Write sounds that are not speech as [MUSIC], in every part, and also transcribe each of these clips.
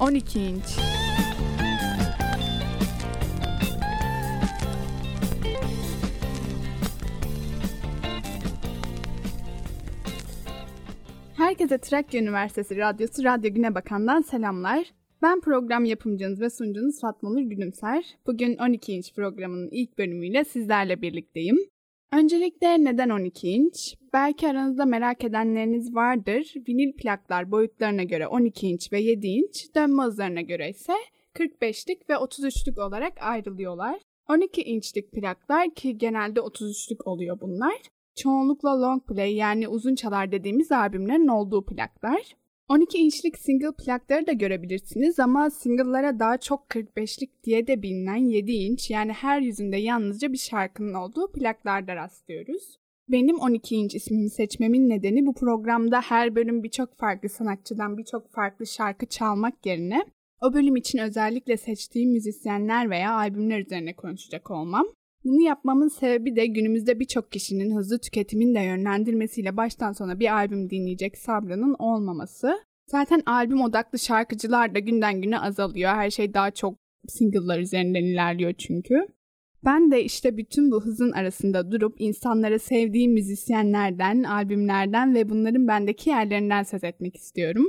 12 inç. Herkese Trakya Üniversitesi Radyosu Radyo Güne Bakan'dan selamlar. Ben program yapımcınız ve sunucunuz Fatma Nur Gülümser. Bugün 12 inç programının ilk bölümüyle sizlerle birlikteyim. Öncelikle neden 12 inç? Belki aranızda merak edenleriniz vardır. Vinil plaklar boyutlarına göre 12 inç ve 7 inç, dönme hızlarına göre ise 45'lik ve 33'lük olarak ayrılıyorlar. 12 inçlik plaklar ki genelde 33'lük oluyor bunlar. Çoğunlukla long play yani uzun çalar dediğimiz albümlerin olduğu plaklar. 12 inçlik single plakları da görebilirsiniz ama single'lara daha çok 45'lik diye de bilinen 7 inç yani her yüzünde yalnızca bir şarkının olduğu plaklarda rastlıyoruz. Benim 12 inç ismimi seçmemin nedeni bu programda her bölüm birçok farklı sanatçıdan birçok farklı şarkı çalmak yerine o bölüm için özellikle seçtiğim müzisyenler veya albümler üzerine konuşacak olmam. Bunu yapmamın sebebi de günümüzde birçok kişinin hızlı tüketimin de yönlendirmesiyle baştan sona bir albüm dinleyecek sabrının olmaması. Zaten albüm odaklı şarkıcılar da günden güne azalıyor. Her şey daha çok single'lar üzerinden ilerliyor çünkü. Ben de işte bütün bu hızın arasında durup insanlara sevdiğim müzisyenlerden, albümlerden ve bunların bendeki yerlerinden söz etmek istiyorum.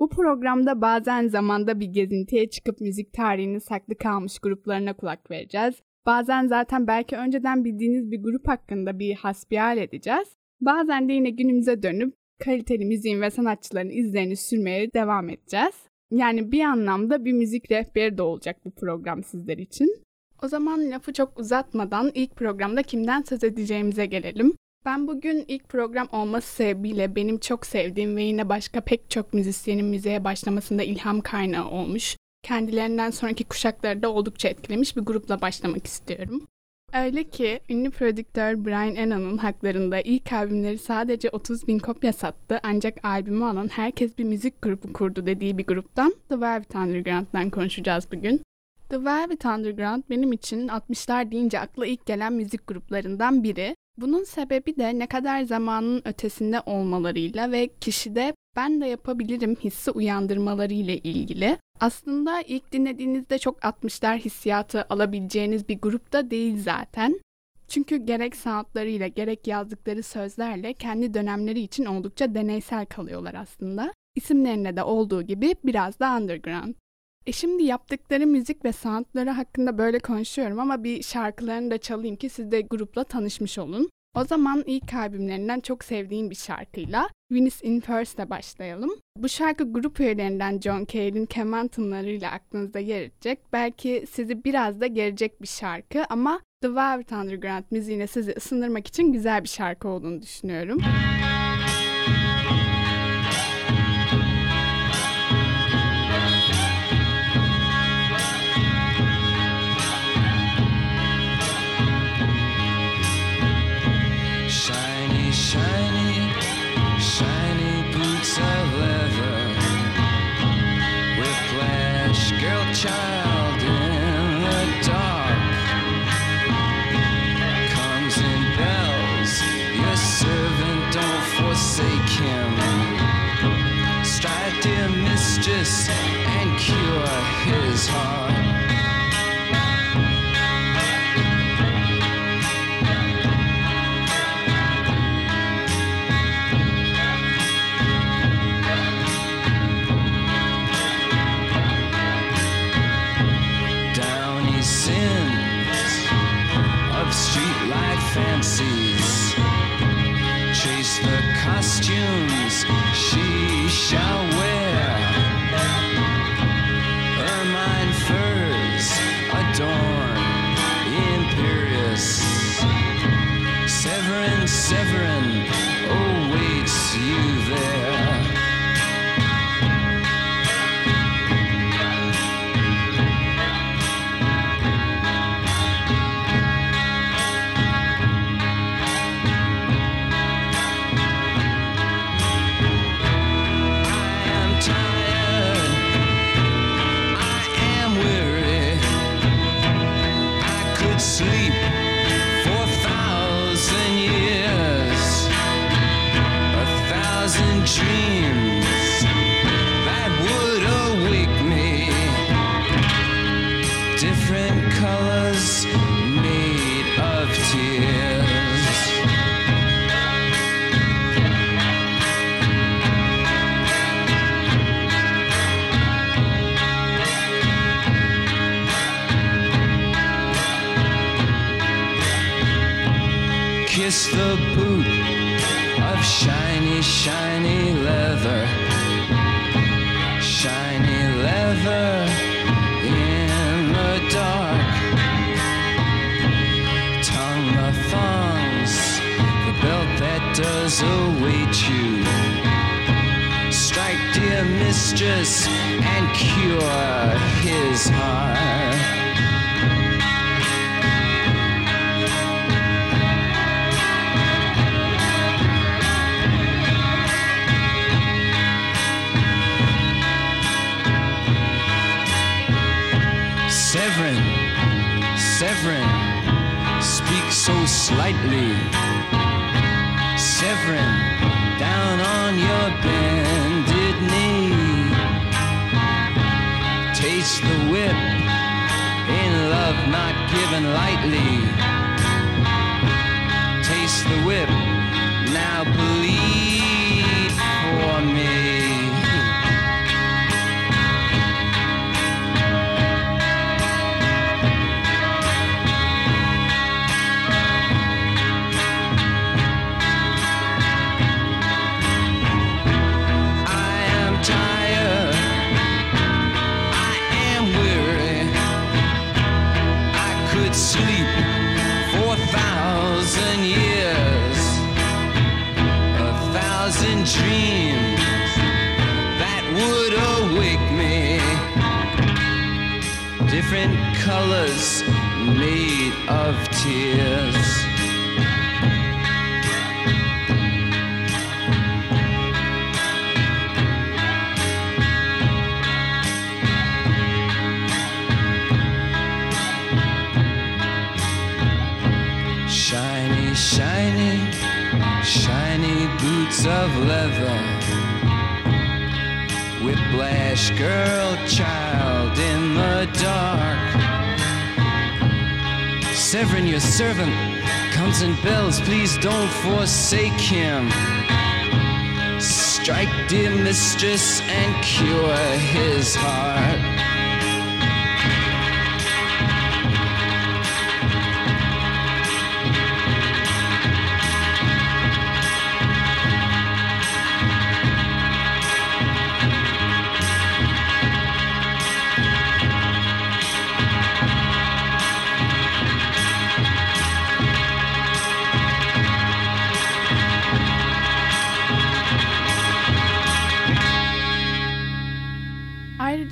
Bu programda bazen zamanda bir gezintiye çıkıp müzik tarihinin saklı kalmış gruplarına kulak vereceğiz. Bazen zaten belki önceden bildiğiniz bir grup hakkında bir hasbihal edeceğiz. Bazen de yine günümüze dönüp kaliteli müziğin ve sanatçıların izlerini sürmeye devam edeceğiz. Yani bir anlamda bir müzik rehberi de olacak bu program sizler için. O zaman lafı çok uzatmadan ilk programda kimden söz edeceğimize gelelim. Ben bugün ilk program olması sebebiyle benim çok sevdiğim ve yine başka pek çok müzisyenin müziğe başlamasında ilham kaynağı olmuş kendilerinden sonraki kuşakları da oldukça etkilemiş bir grupla başlamak istiyorum. Öyle ki ünlü prodüktör Brian Eno'nun haklarında ilk albümleri sadece 30 bin kopya sattı ancak albümü alan herkes bir müzik grubu kurdu dediği bir gruptan The Velvet Underground'dan konuşacağız bugün. The Velvet Underground benim için 60'lar deyince akla ilk gelen müzik gruplarından biri. Bunun sebebi de ne kadar zamanın ötesinde olmalarıyla ve kişide ben de yapabilirim hissi uyandırmaları ile ilgili. Aslında ilk dinlediğinizde çok 60'lar hissiyatı alabileceğiniz bir grupta değil zaten. Çünkü gerek sanatlarıyla gerek yazdıkları sözlerle kendi dönemleri için oldukça deneysel kalıyorlar aslında. İsimlerinde de olduğu gibi biraz da underground. E şimdi yaptıkları müzik ve sanatları hakkında böyle konuşuyorum ama bir şarkılarını da çalayım ki siz de grupla tanışmış olun. O zaman ilk albümlerinden çok sevdiğim bir şarkıyla Venice in First'le başlayalım. Bu şarkı grup üyelerinden John Care'in keman tınlarıyla aklınızda yer edecek. Belki sizi biraz da gelecek bir şarkı ama The Velvet Underground müziğine sizi ısındırmak için güzel bir şarkı olduğunu düşünüyorum. dreams different colors made of tears. Kiss the boot of shiny, shiny leather. Shiny leather. Await you. Strike, dear mistress, and cure his heart. Severin, Severin, speak so slightly. Severin, down on your bended knee. Taste the whip in love not given lightly. Taste the whip, now bleed colors made of tears. Shiny, shiny, shiny boots of leather. Whiplash girl, child in the dark. Severin, your servant, comes and bells. Please don't forsake him. Strike, dear mistress, and cure his heart.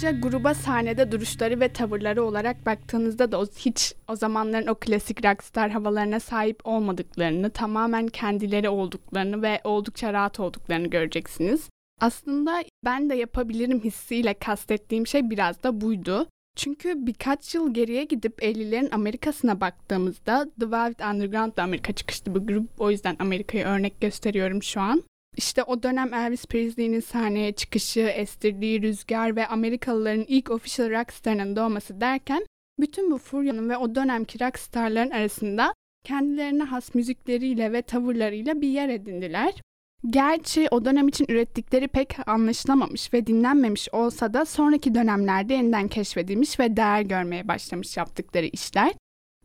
Ayrıca gruba sahnede duruşları ve tavırları olarak baktığınızda da hiç o zamanların o klasik rockstar havalarına sahip olmadıklarını, tamamen kendileri olduklarını ve oldukça rahat olduklarını göreceksiniz. Aslında ben de yapabilirim hissiyle kastettiğim şey biraz da buydu. Çünkü birkaç yıl geriye gidip 50'lerin Amerika'sına baktığımızda The Velvet Underground da Amerika çıkışlı bir grup. O yüzden Amerika'yı örnek gösteriyorum şu an. İşte o dönem Elvis Presley'nin sahneye çıkışı, estirdiği rüzgar ve Amerikalıların ilk official rockstarının doğması derken bütün bu furyanın ve o dönemki rockstarların arasında kendilerine has müzikleriyle ve tavırlarıyla bir yer edindiler. Gerçi o dönem için ürettikleri pek anlaşılamamış ve dinlenmemiş olsa da sonraki dönemlerde yeniden keşfedilmiş ve değer görmeye başlamış yaptıkları işler.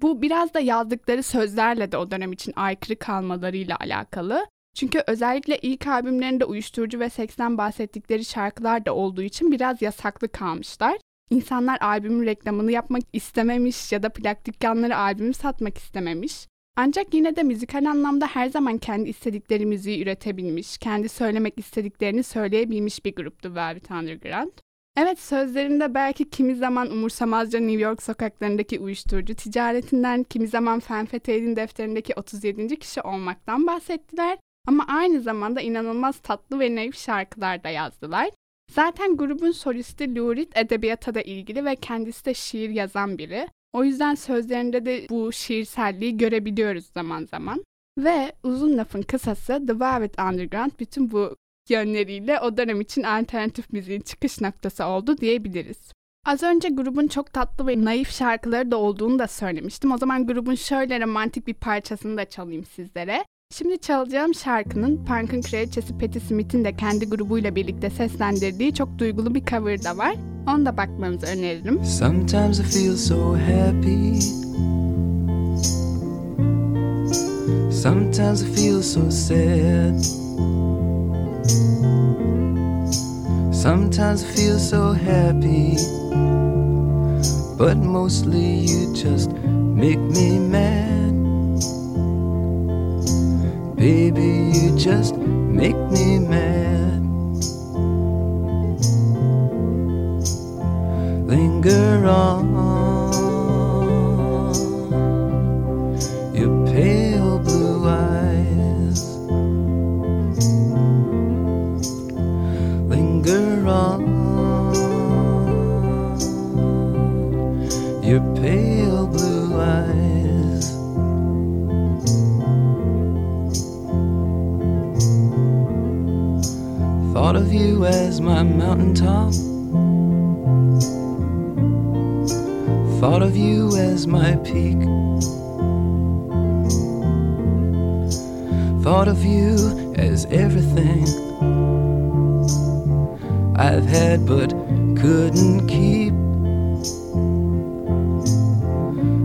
Bu biraz da yazdıkları sözlerle de o dönem için aykırı kalmalarıyla alakalı. Çünkü özellikle ilk albümlerinde uyuşturucu ve seksten bahsettikleri şarkılar da olduğu için biraz yasaklı kalmışlar. İnsanlar albümün reklamını yapmak istememiş ya da plak dükkanları albümü satmak istememiş. Ancak yine de müzikal anlamda her zaman kendi istedikleri müziği üretebilmiş, kendi söylemek istediklerini söyleyebilmiş bir gruptu Velvet Underground. Evet sözlerinde belki kimi zaman umursamazca New York sokaklarındaki uyuşturucu ticaretinden, kimi zaman Fenfete'nin defterindeki 37. kişi olmaktan bahsettiler. Ama aynı zamanda inanılmaz tatlı ve naif şarkılar da yazdılar. Zaten grubun solisti Lou Reed edebiyata da ilgili ve kendisi de şiir yazan biri. O yüzden sözlerinde de bu şiirselliği görebiliyoruz zaman zaman. Ve uzun lafın kısası The Velvet Underground bütün bu yönleriyle o dönem için alternatif müziğin çıkış noktası oldu diyebiliriz. Az önce grubun çok tatlı ve naif şarkıları da olduğunu da söylemiştim. O zaman grubun şöyle romantik bir parçasını da çalayım sizlere. Şimdi çalacağım şarkının punk'ın kraliçesi Patti Smith'in de kendi grubuyla birlikte seslendirdiği çok duygulu bir cover da var. Onu da bakmanızı öneririm. Sometimes I feel so happy Sometimes I feel so sad Sometimes I feel so happy But mostly you just make me mad Baby, you just make me mad. Linger on your pale blue eyes. Linger on your pale. mountain top. Thought of you as my peak. Thought of you as everything I've had but couldn't keep.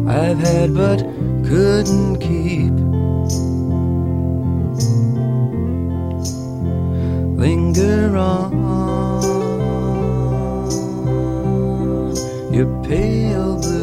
I've had but couldn't keep. Linger on. You're pale blue.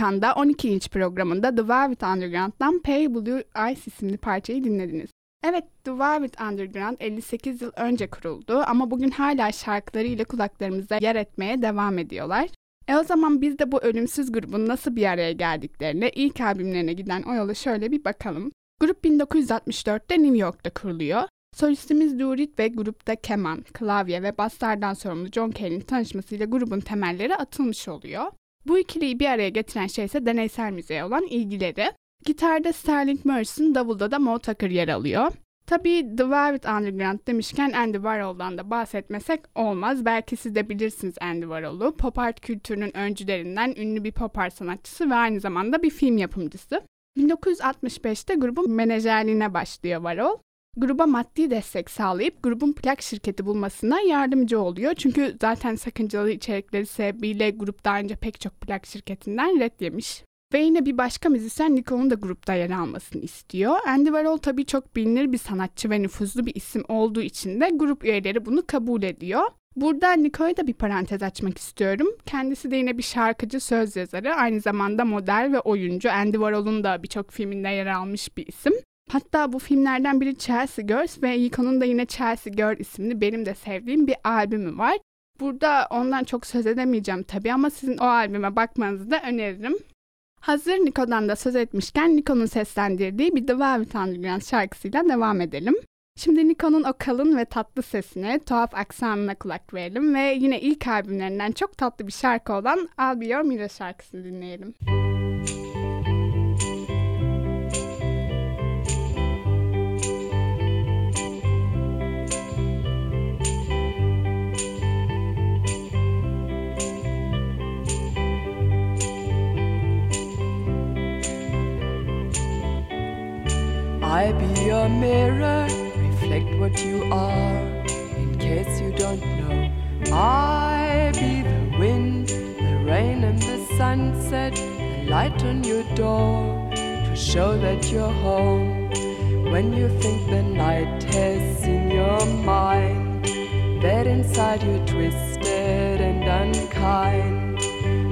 Bakan'da 12 inç programında The Velvet Underground'dan Pale Blue Eyes isimli parçayı dinlediniz. Evet, The Velvet Underground 58 yıl önce kuruldu ama bugün hala şarkılarıyla kulaklarımıza yer etmeye devam ediyorlar. E o zaman biz de bu ölümsüz grubun nasıl bir araya geldiklerine, ilk albümlerine giden o yola şöyle bir bakalım. Grup 1964'te New York'ta kuruluyor. Solistimiz Durit ve grupta keman, klavye ve baslardan sorumlu John Cale'in tanışmasıyla grubun temelleri atılmış oluyor. Bu ikiliyi bir araya getiren şey ise deneysel müziğe olan ilgileri. Gitarda Sterling Morrison, davulda da Mo Tucker yer alıyor. Tabii The Velvet Underground demişken Andy Warhol'dan da bahsetmesek olmaz. Belki siz de bilirsiniz Andy Warhol'u. Pop art kültürünün öncülerinden ünlü bir pop art sanatçısı ve aynı zamanda bir film yapımcısı. 1965'te grubun menajerliğine başlıyor Warhol. Gruba maddi destek sağlayıp grubun plak şirketi bulmasına yardımcı oluyor. Çünkü zaten sakıncalı içerikleri sebebiyle grup daha önce pek çok plak şirketinden red yemiş. Ve yine bir başka müzisyen Nico'nun da grupta yer almasını istiyor. Andy Warhol tabii çok bilinir bir sanatçı ve nüfuzlu bir isim olduğu için de grup üyeleri bunu kabul ediyor. Burada Nico'ya da bir parantez açmak istiyorum. Kendisi de yine bir şarkıcı, söz yazarı, aynı zamanda model ve oyuncu. Andy Warhol'un da birçok filminde yer almış bir isim. Hatta bu filmlerden biri Chelsea Girls ve Nico'nun da yine Chelsea Girl isimli benim de sevdiğim bir albümü var. Burada ondan çok söz edemeyeceğim tabii ama sizin o albüme bakmanızı da öneririm. Hazır Nico'dan da söz etmişken Nico'nun seslendirdiği bir The Velvet Underground şarkısıyla devam edelim. Şimdi Nico'nun o kalın ve tatlı sesine, tuhaf aksanına kulak verelim ve yine ilk albümlerinden çok tatlı bir şarkı olan I'll Be Your Mirror şarkısını dinleyelim. I be your mirror, reflect what you are. In case you don't know, I be the wind, the rain, and the sunset, the light on your door to show that you're home. When you think the night has in your mind, that inside you're twisted and unkind.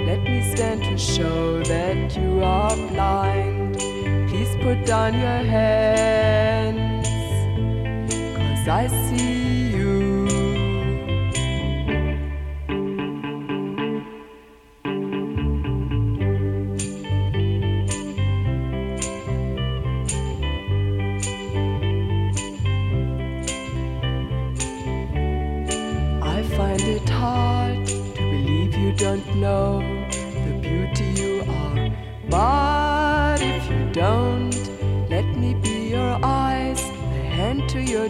Let me stand to show that you are blind. Put down your hands, cause I see you.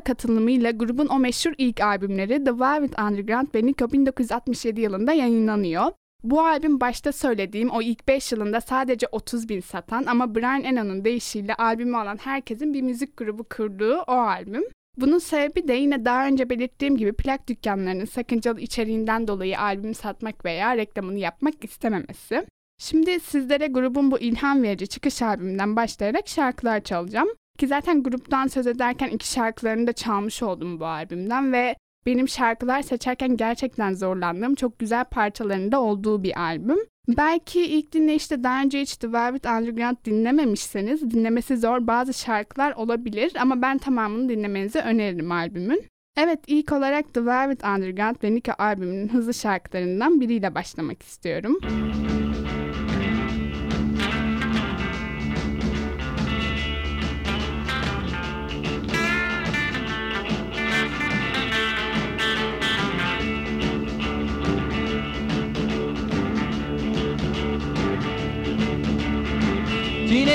Da katılımıyla grubun o meşhur ilk albümleri The Velvet Underground ve Nico 1967 yılında yayınlanıyor. Bu albüm başta söylediğim o ilk 5 yılında sadece 30 bin satan ama Brian Eno'nun deyişiyle albümü alan herkesin bir müzik grubu kurduğu o albüm. Bunun sebebi de yine daha önce belirttiğim gibi plak dükkanlarının sakıncalı içeriğinden dolayı albüm satmak veya reklamını yapmak istememesi. Şimdi sizlere grubun bu ilham verici çıkış albümünden başlayarak şarkılar çalacağım. Ki zaten gruptan söz ederken iki şarkılarını da çalmış oldum bu albümden ve benim şarkılar seçerken gerçekten zorlandığım çok güzel parçalarında olduğu bir albüm. Belki ilk dinleyişte daha önce hiç The Velvet Underground dinlememişseniz dinlemesi zor bazı şarkılar olabilir ama ben tamamını dinlemenizi öneririm albümün. Evet ilk olarak The Velvet Underground ve Nika albümünün hızlı şarkılarından biriyle başlamak istiyorum.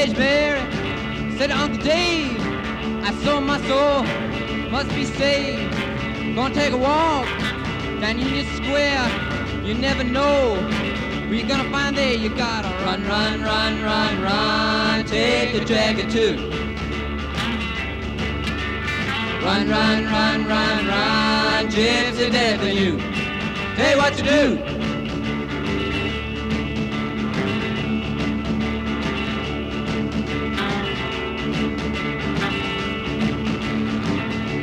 Said Uncle Dave, I sold my soul, must be saved. Gonna take a walk down Union Square. You never know who you're gonna find there. You gotta run, run, run, run, run. Take a jacket too. Run, run, run, run, run. Gypsy you. Tell you what to do.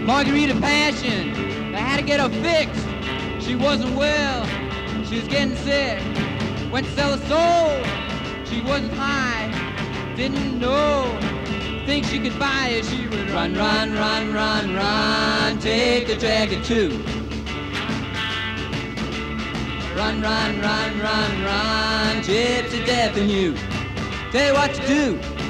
Margarita Passion. They had to get her fixed. She wasn't well. She was getting sick. Went to sell her soul. She wasn't high. Didn't know. Think she could buy it. She would run, run, run, run, run. Take a jacket too. Run, run, run, run, run. Gypsy death in you. Tell you what to do.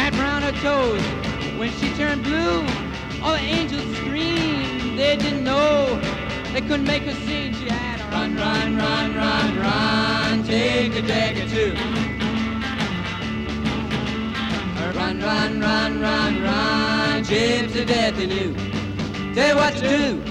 Wrapped around her toes. When she turned blue, all the angels screamed. They didn't know they couldn't make her sing. She had to run, run, run, run, run, take a dagger too. Run, run, run, run, run, gypsy death in you. Tell you what to do.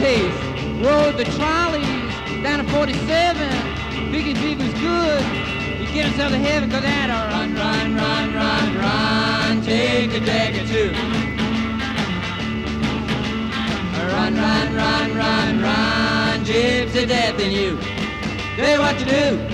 Taste. Rode the trolleys down to 47. Biggie Big was good. You get himself to heaven, cause that a run, run, run, run, run. Take a dagger too. Run, run, run, run, run. Gypsy death in you. Tell you what to do.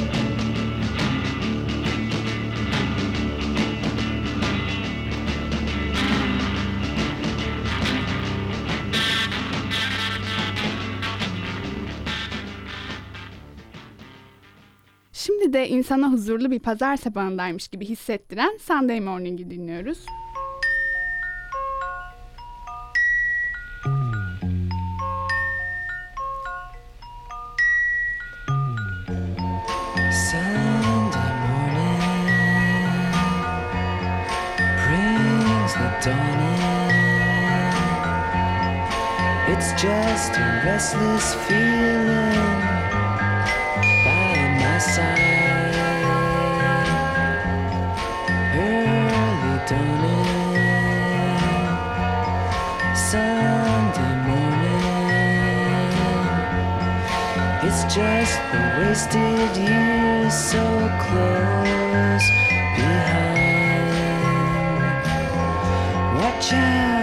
İnsana huzurlu bir pazar sabahındaymış gibi hissettiren Sunday Morning'i dinliyoruz. It's just a restless feeling just the wasted years so close behind. Watch out,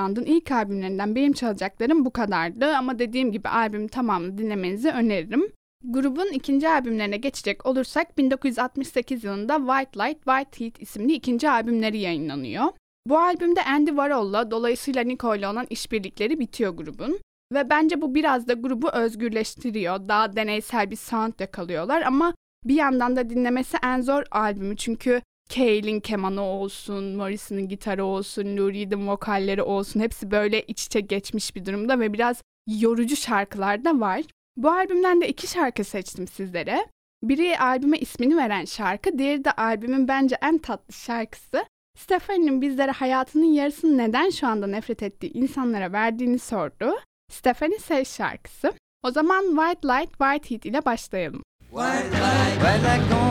Underground'un ilk albümlerinden benim çalacaklarım bu kadardı ama dediğim gibi albümü tamamını dinlemenizi öneririm. Grubun ikinci albümlerine geçecek olursak 1968 yılında White Light, White Heat isimli ikinci albümleri yayınlanıyor. Bu albümde Andy Warhol'la dolayısıyla Nico ile olan işbirlikleri bitiyor grubun. Ve bence bu biraz da grubu özgürleştiriyor. Daha deneysel bir sound yakalıyorlar ama bir yandan da dinlemesi en zor albümü çünkü Cale'in kemanı olsun, Morrison'ın gitarı olsun, Lou Reed'in vokalleri olsun hepsi böyle iç içe geçmiş bir durumda ve biraz yorucu şarkılar da var. Bu albümden de iki şarkı seçtim sizlere. Biri albüme ismini veren şarkı, diğeri de albümün bence en tatlı şarkısı. Stephanie'nin bizlere hayatının yarısını neden şu anda nefret ettiği insanlara verdiğini sordu. Stephanie Say şarkısı. O zaman White Light, White Heat ile başlayalım. White light, white light going.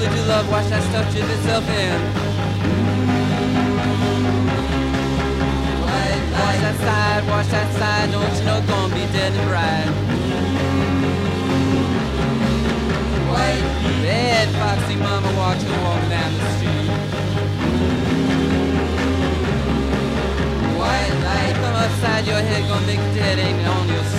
I do love watch that stuff chip itself in. Wash that side, wash that side, don't you know gonna be dead and right. Bad foxy mama the walk down the street. White light come upside your head, gonna make dead ain't on your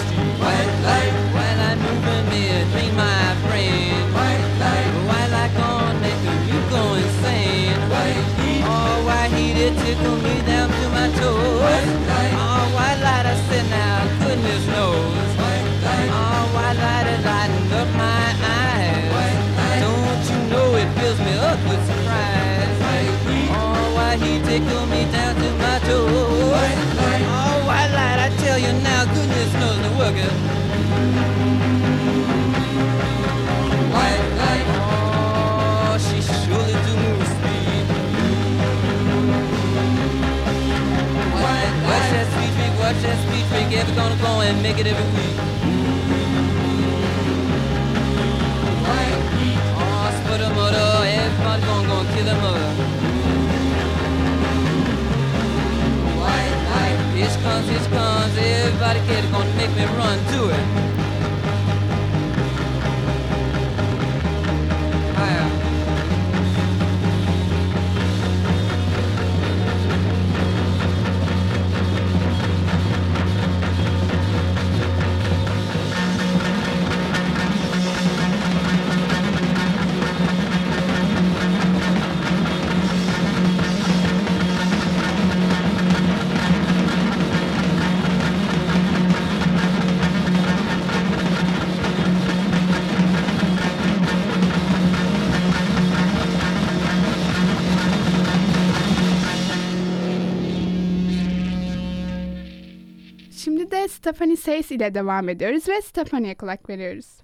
tickle me down to my toes. White light, oh white light, I said now, goodness knows. White light, oh white light is lighting up my eyes. White light, don't you know it fills me up with surprise. White heat, oh white heat, tickle me down to my toes. White light, oh white light, I tell you now, goodness knows the worker. Such as speech, forgive, gonna go and make it every week. Stephanie Says ile devam ediyoruz ve Stephanie'ye kulak veriyoruz.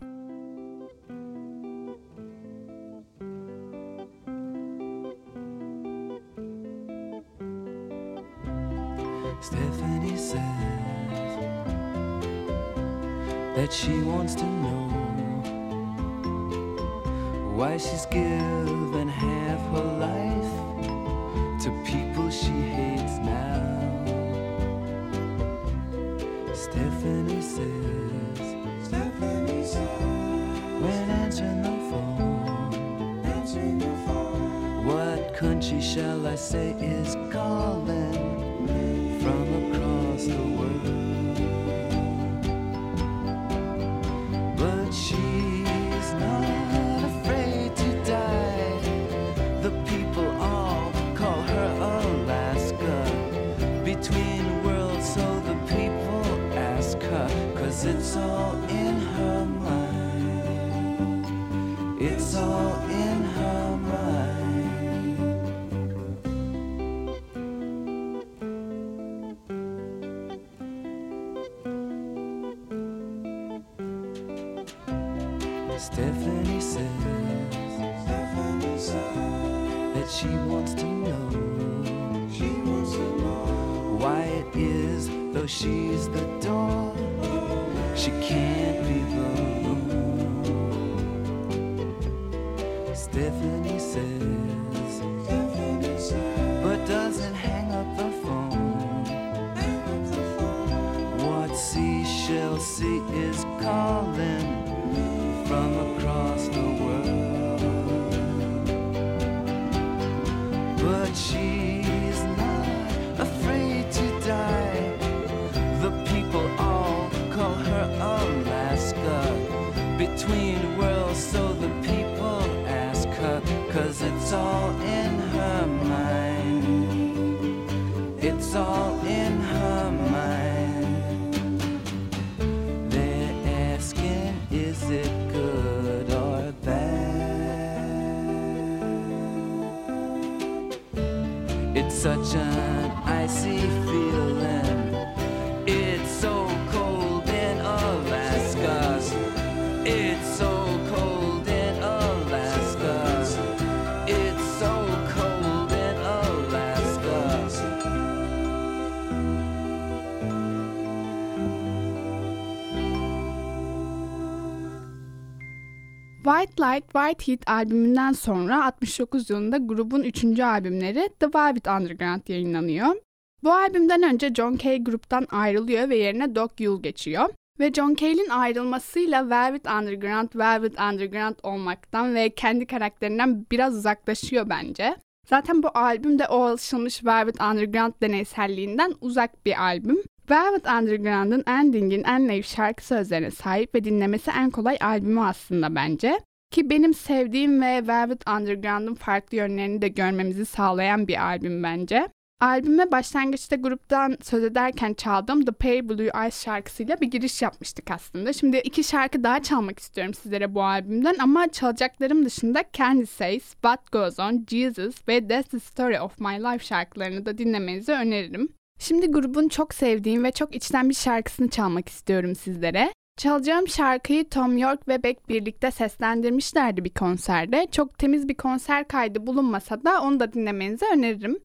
White Light, White Heat albümünden sonra 69 yılında grubun 3. albümleri The Velvet Underground yayınlanıyor. Bu albümden önce John Cale gruptan ayrılıyor ve yerine Doc Yule geçiyor. Ve John Cale'in ayrılmasıyla Velvet Underground, Velvet Underground olmaktan ve kendi karakterinden biraz uzaklaşıyor bence. Zaten bu albüm de o alışılmış Velvet Underground deneyselliğinden uzak bir albüm. Velvet Underground'ın Ending'in en naif şarkı sözlerine sahip ve dinlemesi en kolay albümü aslında bence. Ki benim sevdiğim ve Velvet Underground'ın farklı yönlerini de görmemizi sağlayan bir albüm bence. Albüme başlangıçta gruptan söz ederken çaldığım The Pale Blue Eyes şarkısıyla bir giriş yapmıştık aslında. Şimdi iki şarkı daha çalmak istiyorum sizlere bu albümden ama çalacaklarım dışında Candy Says, What Goes On, Jesus ve That's the Story of My Life şarkılarını da dinlemenizi öneririm. Şimdi grubun çok sevdiğim ve çok içten bir şarkısını çalmak istiyorum sizlere. Çalacağım şarkıyı Tom York ve Beck birlikte seslendirmişlerdi bir konserde. Çok temiz bir konser kaydı bulunmasa da onu da dinlemenizi öneririm.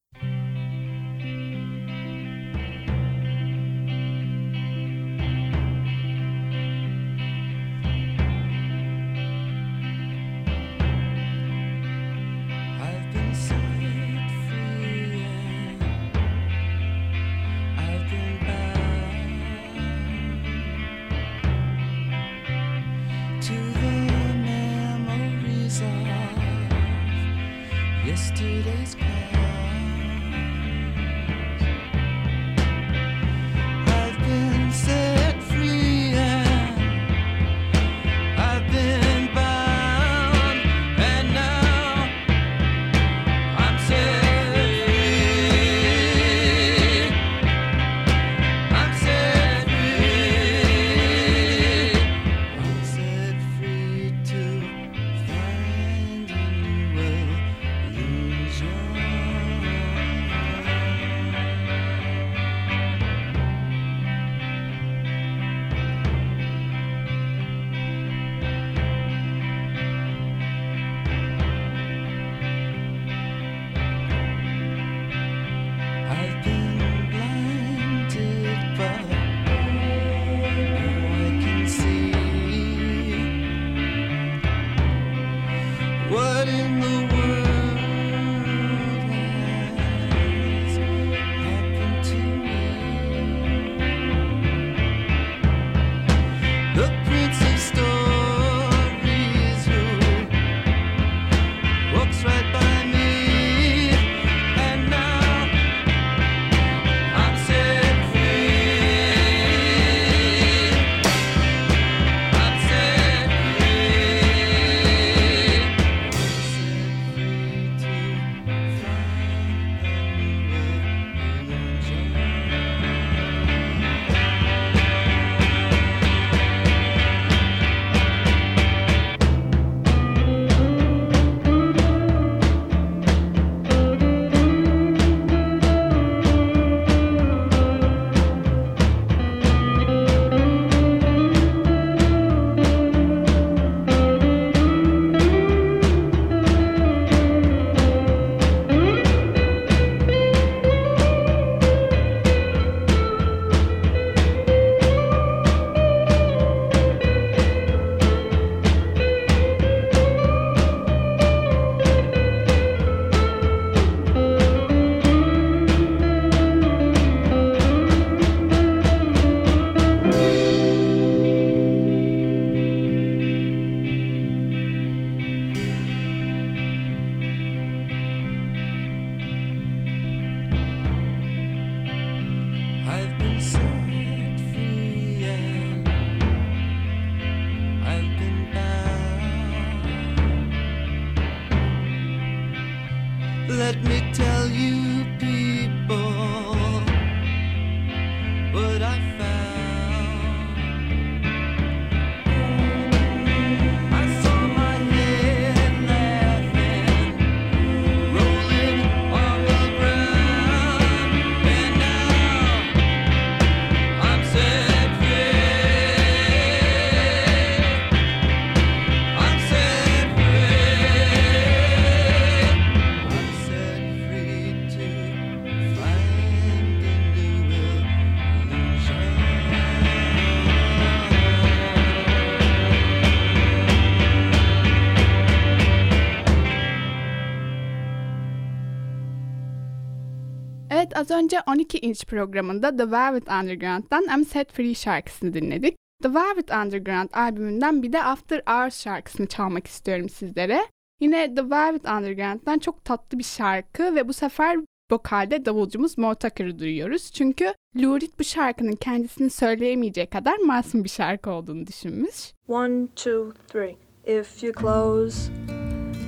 Önce 12 inç programında The Velvet Underground'dan I'm Set Free şarkısını dinledik. The Velvet Underground albümünden bir de After Hours şarkısını çalmak istiyorum sizlere. Yine The Velvet Underground'dan çok tatlı bir şarkı ve bu sefer vokalde davulcumuz Mo Tucker'ı duyuyoruz. Çünkü Lou Reed bu şarkının kendisini söyleyemeyeceği kadar masum bir şarkı olduğunu düşünmüş. One, two, three. If you close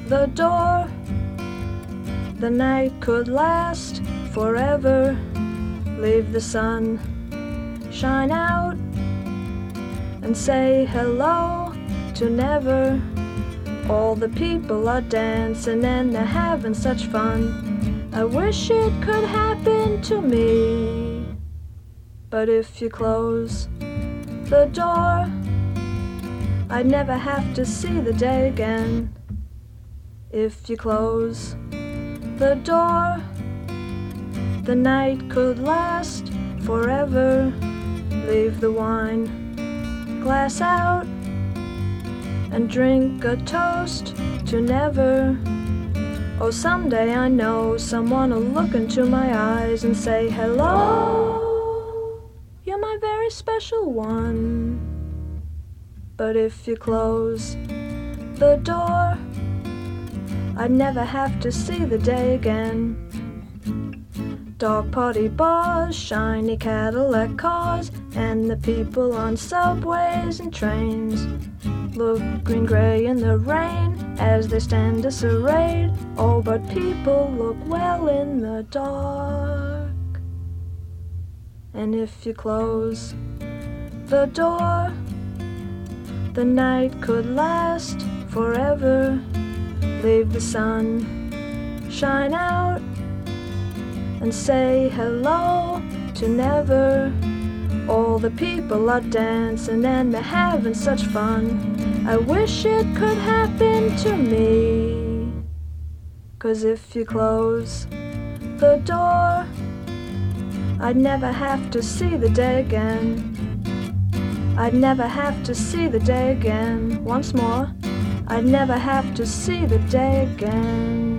the door, the night could last forever. Leave the sun shine out and say hello to never. All the people are dancing and they're having such fun. I wish it could happen to me. But if you close the door, I'd never have to see the day again. If you close the door, the night could last forever. Leave the wine glass out and drink a toast to never. Oh, someday I know someone will look into my eyes and say, Hello, you're my very special one. But if you close the door, I'd never have to see the day again. Dog party bars, shiny Cadillac cars, and the people on subways and trains look green gray in the rain as they stand disarrayed. Oh, but people look well in the dark. And if you close the door, the night could last forever. Leave the sun shine out and say hello to never. All the people are dancing and they're having such fun. I wish it could happen to me. Cause if you close the door, I'd never have to see the day again. I'd never have to see the day again. Once more, I'd never have to see the day again.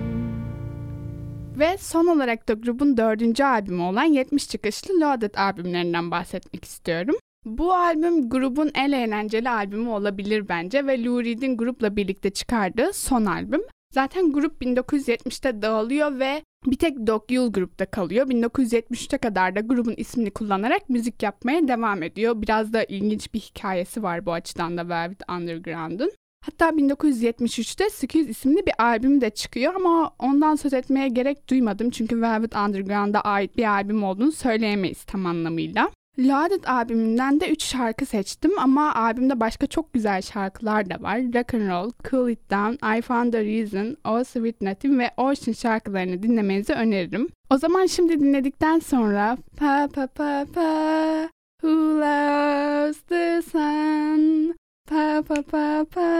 Ve son olarak da grubun dördüncü albümü olan 70 çıkışlı Loaded albümlerinden bahsetmek istiyorum. Bu albüm grubun en eğlenceli albümü olabilir bence ve Lou Reed'in grupla birlikte çıkardığı son albüm. Zaten grup 1970'te dağılıyor ve bir tek Doc Yule grupta kalıyor. 1973'te kadar da grubun ismini kullanarak müzik yapmaya devam ediyor. Biraz da ilginç bir hikayesi var bu açıdan da Velvet Underground'un. Hatta 1973'te Skills isimli bir albüm de çıkıyor ama ondan söz etmeye gerek duymadım çünkü Velvet Underground'a ait bir albüm olduğunu söyleyemeyiz tam anlamıyla. Loaded albümünden de 3 şarkı seçtim ama albümde başka çok güzel şarkılar da var. Rock and Roll, Cool It Down, I Found a Reason, Oh Sweet Nothing ve Ocean şarkılarını dinlemenizi öneririm. O zaman şimdi dinledikten sonra Pa pa pa pa Who loves the sun? Pa pa pa pa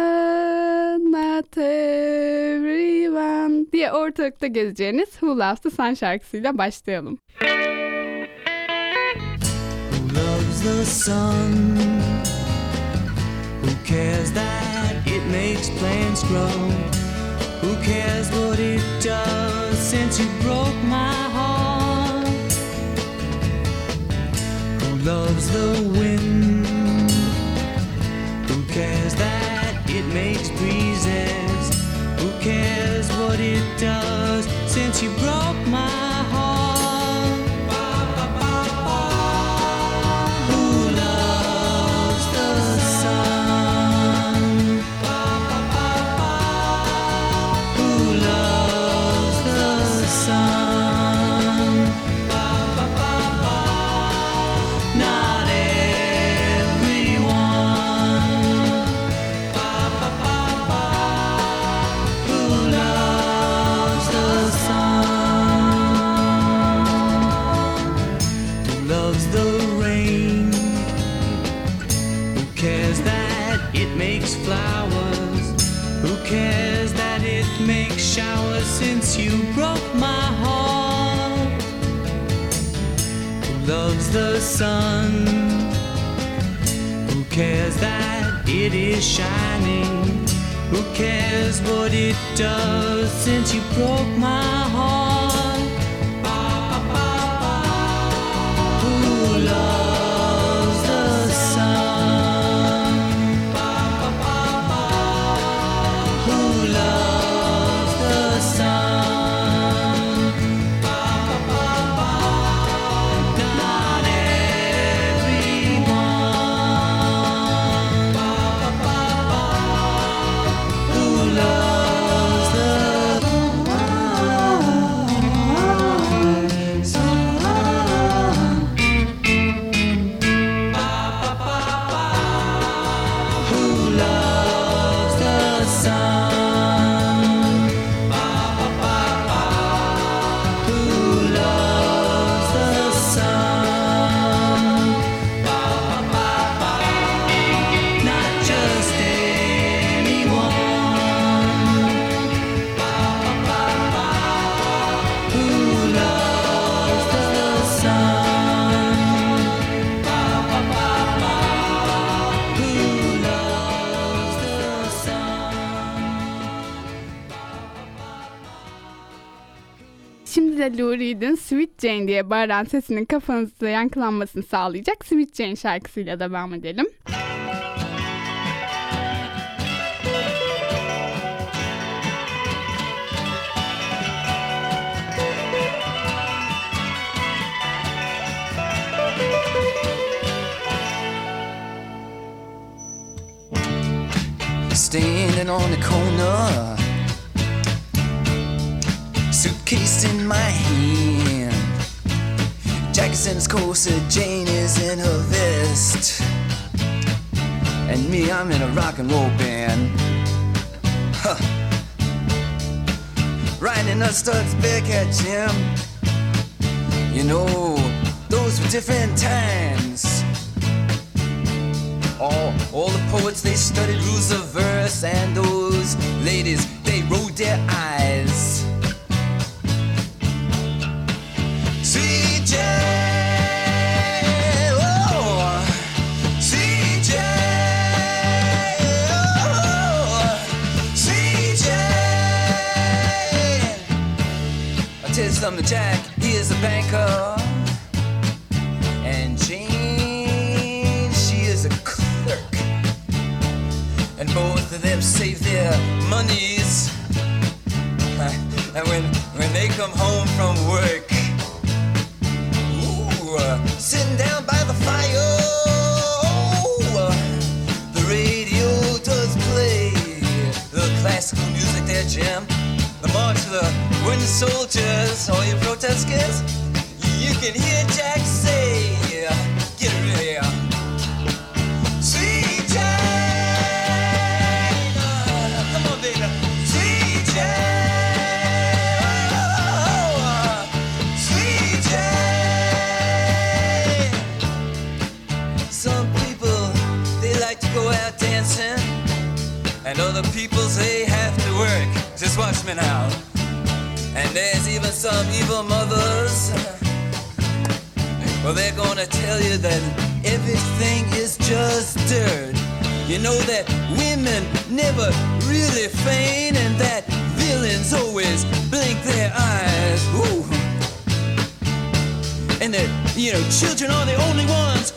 Not everyone diye ortalıkta gezeceğiniz Who Loves the Sun şarkısıyla başlayalım. Who loves the sun? Who cares that it makes plants grow? Who cares what it does since you broke my heart? Who loves the wind? What it does since you broke my loves the sun? Who cares that it is shining? Who cares what it does since you broke my heart? Lou Reed'in Sweet Jane diye bağıran sesinin kafanızda yankılanmasını sağlayacak Sweet Jane şarkısıyla devam edelim. Standing on the corner, suitcase in my. His corset, Jane is in her vest. And me, I'm in a rock and roll band. Huh. Riding a studs back at Jim. You know, those were different times. All, all the poets they studied rules of verse, and those ladies they rolled their eyes. Sweet Jane, I tell you Jack, he is a banker, and Jane, she is a clerk. And both of them save their monies. [LAUGHS] And when, when they come home from work, ooh, uh, sitting down by the fire, soldiers, all you protesters, you can hear Jack some evil mothers. Well, they're gonna tell you that everything is just dirt. You know that women never really feign, and that villains always blink their eyes. Ooh. And that, you know, children are the only ones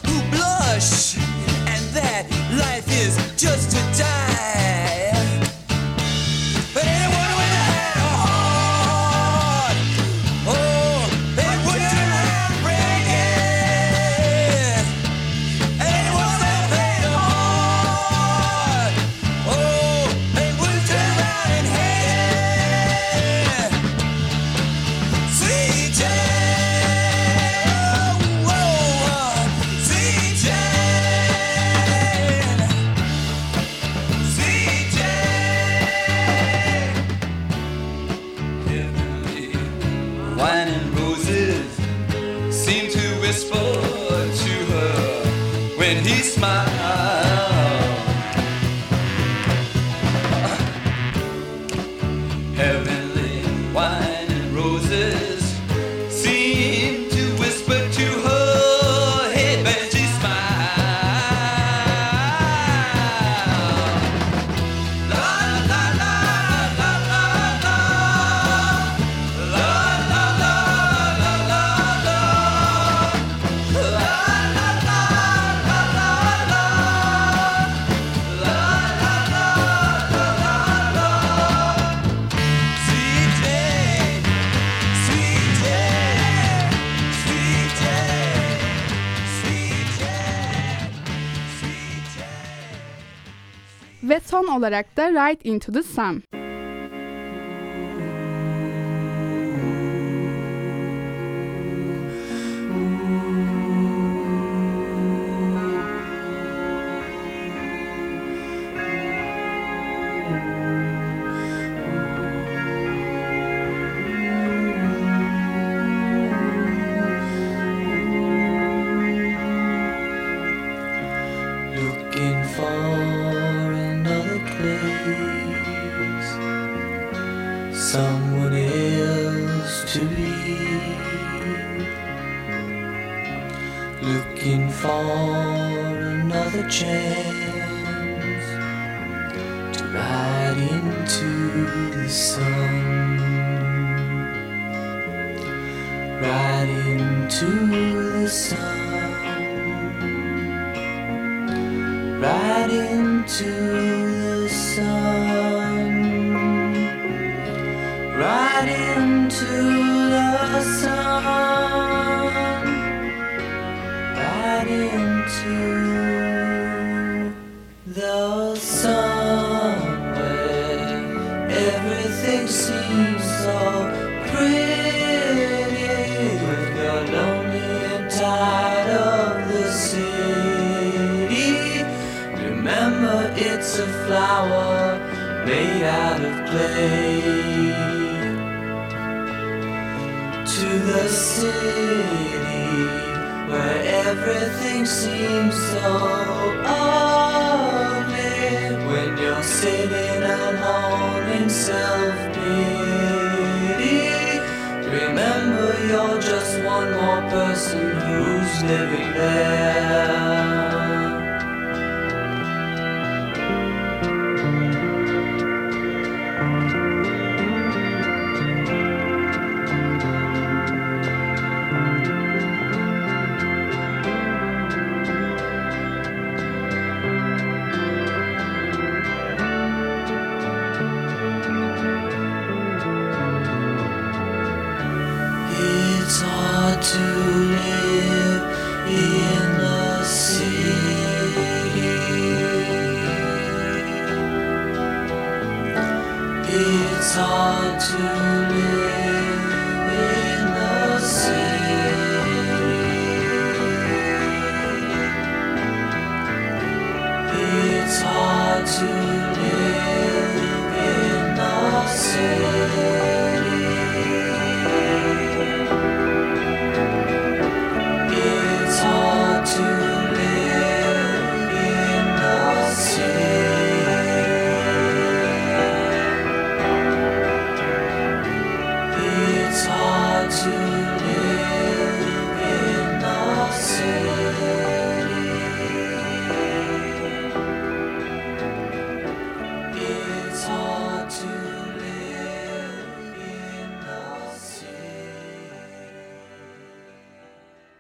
olarak da Right Into the Sun.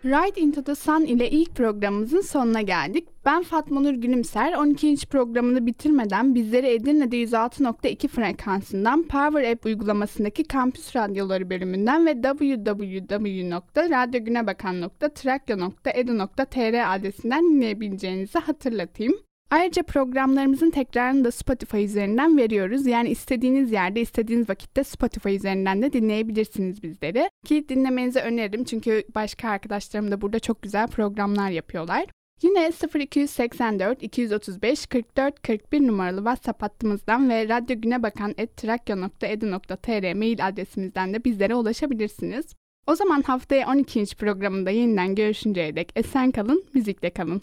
Right Into the Sun ile ilk programımızın sonuna geldik. Ben Fatma Nur Gülümser. 12. programını bitirmeden bizleri Edirne'de 106.2 frekansından Power App uygulamasındaki kampüs radyoları bölümünden ve www.radyogünebakan.trakya.edu.tr adresinden dinleyebileceğinizi hatırlatayım. Ayrıca programlarımızın tekrarını da Spotify üzerinden veriyoruz. Yani istediğiniz yerde, istediğiniz vakitte Spotify üzerinden de dinleyebilirsiniz bizleri. Ki dinlemenizi öneririm çünkü başka arkadaşlarım da burada çok güzel programlar yapıyorlar. Yine 0284 235 44 41 numaralı WhatsApp hattımızdan ve radyogünebakan.trakya.edu.tr mail adresimizden de bizlere ulaşabilirsiniz. O zaman haftaya 12. programında yeniden görüşünceye dek esen kalın, müzikle kalın.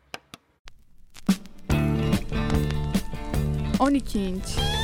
Oniquinte.